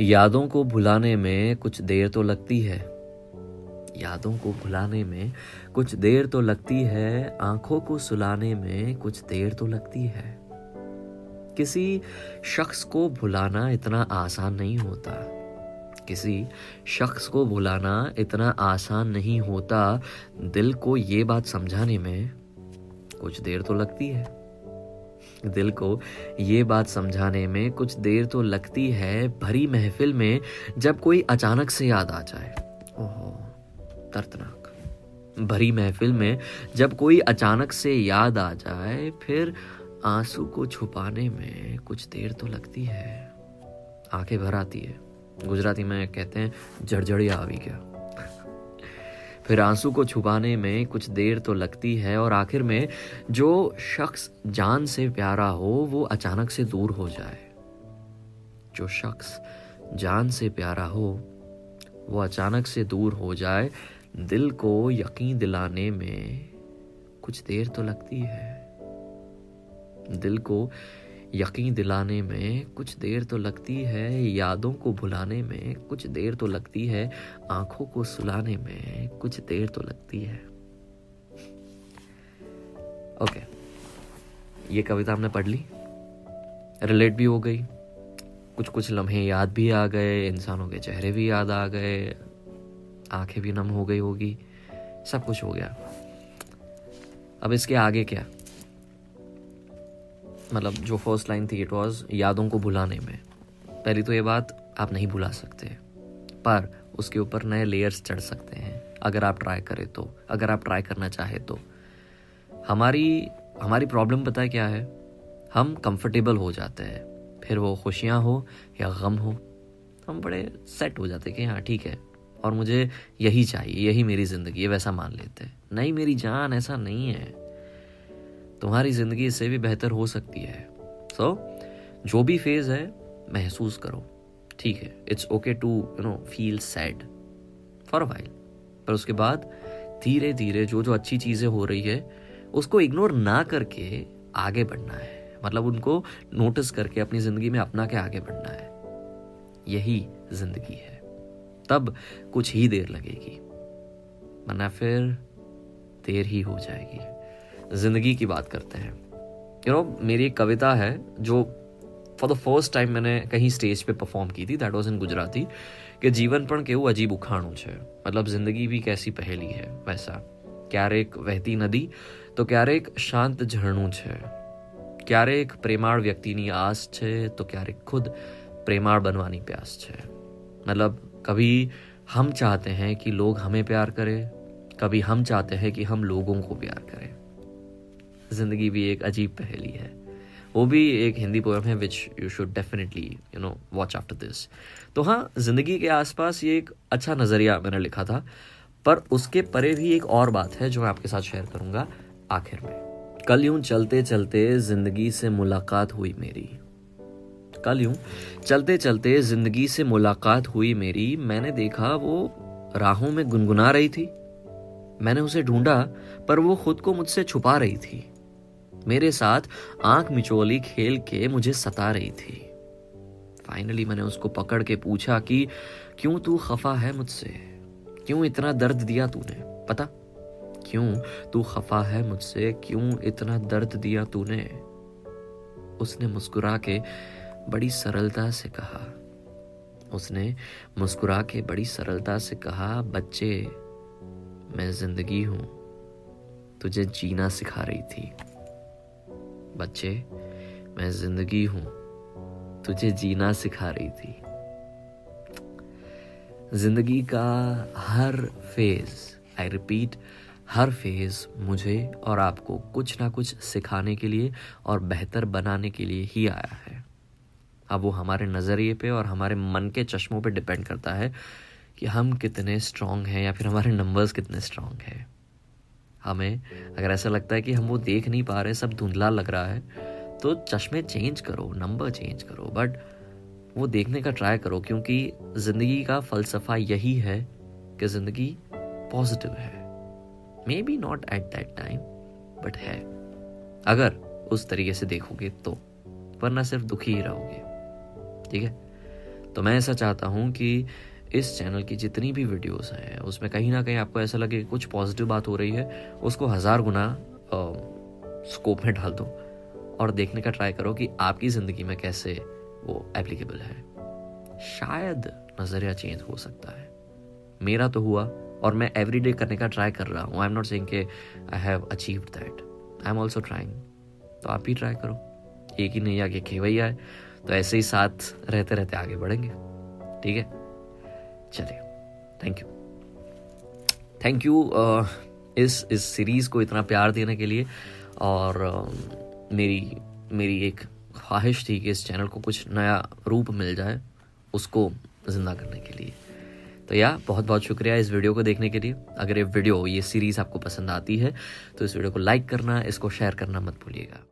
यादों को भुलाने में कुछ देर तो लगती है। यादों को भुलाने में कुछ देर तो लगती है। आँखों को सुलाने में कुछ देर तो लगती है। किसी शख्स को भुलाना इतना आसान नहीं होता। किसी शख्स को भुलाना इतना आसान नहीं होता। दिल को ये बात समझाने में कुछ देर तो लगती है। दिल को ये बात समझाने में कुछ देर तो लगती है भरी महफिल में जब कोई अचानक से याद आ जाए। ओहो, दर्दनाक। भरी महफिल में जब कोई अचानक से याद आ जाए, फिर आँसू को छुपाने में कुछ देर तो लगती है। आँखें भर आती है। गुजराती में कहते हैं, जड़जड़िया आवी क्या? फिर आँसू को छुपाने में कुछ देर तो लगती है और आखिर में जो शख्स जान से प्यारा हो, वो अचानक से दूर हो जाए। जो शख्स जान से प्यारा हो, वो अचानक से दूर हो जाए, दिल को यकीन दिलाने में कुछ देर तो लगती है। दिल को यकीन दिलाने में कुछ देर तो लगती है, यादों को भुलाने में कुछ देर तो लगती है, आँखों को सुलाने में कुछ देर तो लगती है। Okay okay. ये कविता हमने पढ़ ली। रिलेट भी हो गई। कुछ कुछ लम्हे याद भी आ गए, इंसानों के चेहरे भी याद आ गए, आँखें भी नम हो गई होगी, सब कुछ हो गया। अब इसके आगे क्या? मतलब जो फ़र्स्ट लाइन थी इट वॉज़ यादों को भुलाने में। पहली तो ये बात, आप नहीं भुला सकते। पर उसके ऊपर नए लेयर्स चढ़ सकते हैं, अगर आप ट्राई करें तो अगर आप ट्राई करना चाहे तो। हमारी हमारी प्रॉब्लम पता है क्या है? हम कंफर्टेबल हो जाते हैं, फिर वो खुशियाँ हो या गम हो, हम बड़े सेट हो जाते हैं कि हाँ ठीक है, और मुझे यही चाहिए, यही मेरी ज़िंदगी है, वैसा मान लेते हैं। नहीं, मेरी जान ऐसा नहीं है। तुम्हारी ज़िंदगी इससे भी बेहतर हो सकती है। सो so, जो भी फ़ेज़ है महसूस करो। ठीक है it's okay to you know feel sad for while पर उसके बाद धीरे धीरे जो जो अच्छी चीज़ें हो रही है उसको इग्नोर ना करके आगे बढ़ना है। मतलब उनको नोटिस करके अपनी ज़िंदगी में अपना के आगे बढ़ना है। यही ज़िंदगी है। तब कुछ ही देर लगेगी। वरना फिर देर ही हो जाएगी। ज़िंदगी की बात करते हैं यू नो मेरी एक कविता है जो फॉर द फर्स्ट टाइम मैंने कहीं स्टेज पे परफॉर्म की थी दैट वाज इन गुजराती कि जीवन પણ કેવું અજીબ ઉખાણું છે મતલબ જિંદગી બી કેસી પહેલી હે વૈસા ક્યારેક વહેતી નદી તો ક્યારેક શાંત ઝરણું છે ક્યારેક પ્રેમાળ વ્યક્તિની આસ છે તો ક્યારેક ખુદ પ્રેમાળ બનવાની પ્યાસ છે मतलब कभी हम चाहते हैं कि लोग हमें प्यार करें कभी हम चाहते हैं कि हम लोगों को प्यार करें ज़िंदगी भी एक अजीब पहेली है। वो भी एक हिंदी पोएम है which you should definitely you know watch after this तो हाँ ज़िंदगी के आसपास ये एक अच्छा नज़रिया मैंने लिखा था, पर उसके परे भी एक और बात है जो मैं आपके साथ शेयर करूँगा आखिर में। कल यूँ चलते चलते ज़िंदगी से मुलाकात हुई मेरी। कल यूँ चलते चलते ज़िंदगी से मुलाकात हुई मेरी, मैंने देखा वो राहों में गुनगुना रही थी। मैंने उसे ढूंढा, पर वो खुद को मुझसे छुपा रही थी। मेरे साथ आँख मिचोली खेल के मुझे सता रही थी। फाइनली मैंने उसको पकड़ के पूछा कि, क्यों तू खफा है मुझसे? क्यों इतना दर्द दिया तूने? पता? क्यों तू खफा है मुझसे? क्यों इतना दर्द दिया तूने? उसने मुस्कुरा के बड़ी सरलता से कहा। उसने मुस्कुरा के बड़ी सरलता से कहा, बच्चे, मैं ज़िंदगी हूँ, तुझे जीना सिखा रही थी। बच्चे, मैं ज़िंदगी हूँ, तुझे जीना सिखा रही थी। ज़िंदगी का हर फ़ेज़ आई रिपीट हर फ़ेज़ मुझे और आपको कुछ ना कुछ सिखाने के लिए और बेहतर बनाने के लिए ही आया है। अब वो हमारे नज़रिए पे और हमारे मन के चश्मों पे डिपेंड करता है कि हम कितने स्ट्रांग हैं या फिर हमारे नंबर्स कितने स्ट्रांग हैं। हमें। अगर ऐसा लगता है कि हम वो देख नहीं पा रहे सब धुंधला लग रहा है तो चश्मे चेंज करो नंबर चेंज करो बट वो देखने का ट्राई करो क्योंकि ज़िंदगी का फलसफा यही है कि ज़िंदगी पॉजिटिव है। Maybe not at that time but है। अगर उस तरीके से देखोगे तो वरना सिर्फ़ दुखी ही रहोगे। ठीक है? तो मैं ऐसा चाहता हूँ कि इस चैनल की जितनी भी वीडियोस हैं, उसमें कहीं ना कहीं आपको ऐसा लगे कुछ पॉजिटिव बात हो रही है, उसको हज़ार गुना स्कोप में डाल दो और देखने का ट्राई करो कि आपकी ज़िंदगी में कैसे वो एप्लीकेबल है। शायद नज़रिया चेंज हो सकता है। मेरा तो हुआ और मैं एवरी डे करने का ट्राई कर रहा हूँ। आई एम नॉट सेइंग के I have achieve that I am also trying तो आप भी ट्राई करो। एक ही नहीं, आगे खेवैया है तो ऐसे ही साथ रहते रहते आगे बढ़ेंगे। ठीक है? चलिए थैंक यू थैंक यू इस इस सीरीज़ को इतना प्यार देने के लिए और uh, मेरी मेरी एक ख्वाहिश थी कि इस चैनल को कुछ नया रूप मिल जाए उसको ज़िंदा करने के लिए। तो या बहुत बहुत शुक्रिया इस वीडियो को देखने के लिए। अगर ये वीडियो ये सीरीज़ आपको पसंद आती है तो इस वीडियो को लाइक करना इसको शेयर करना मत भूलिएगा।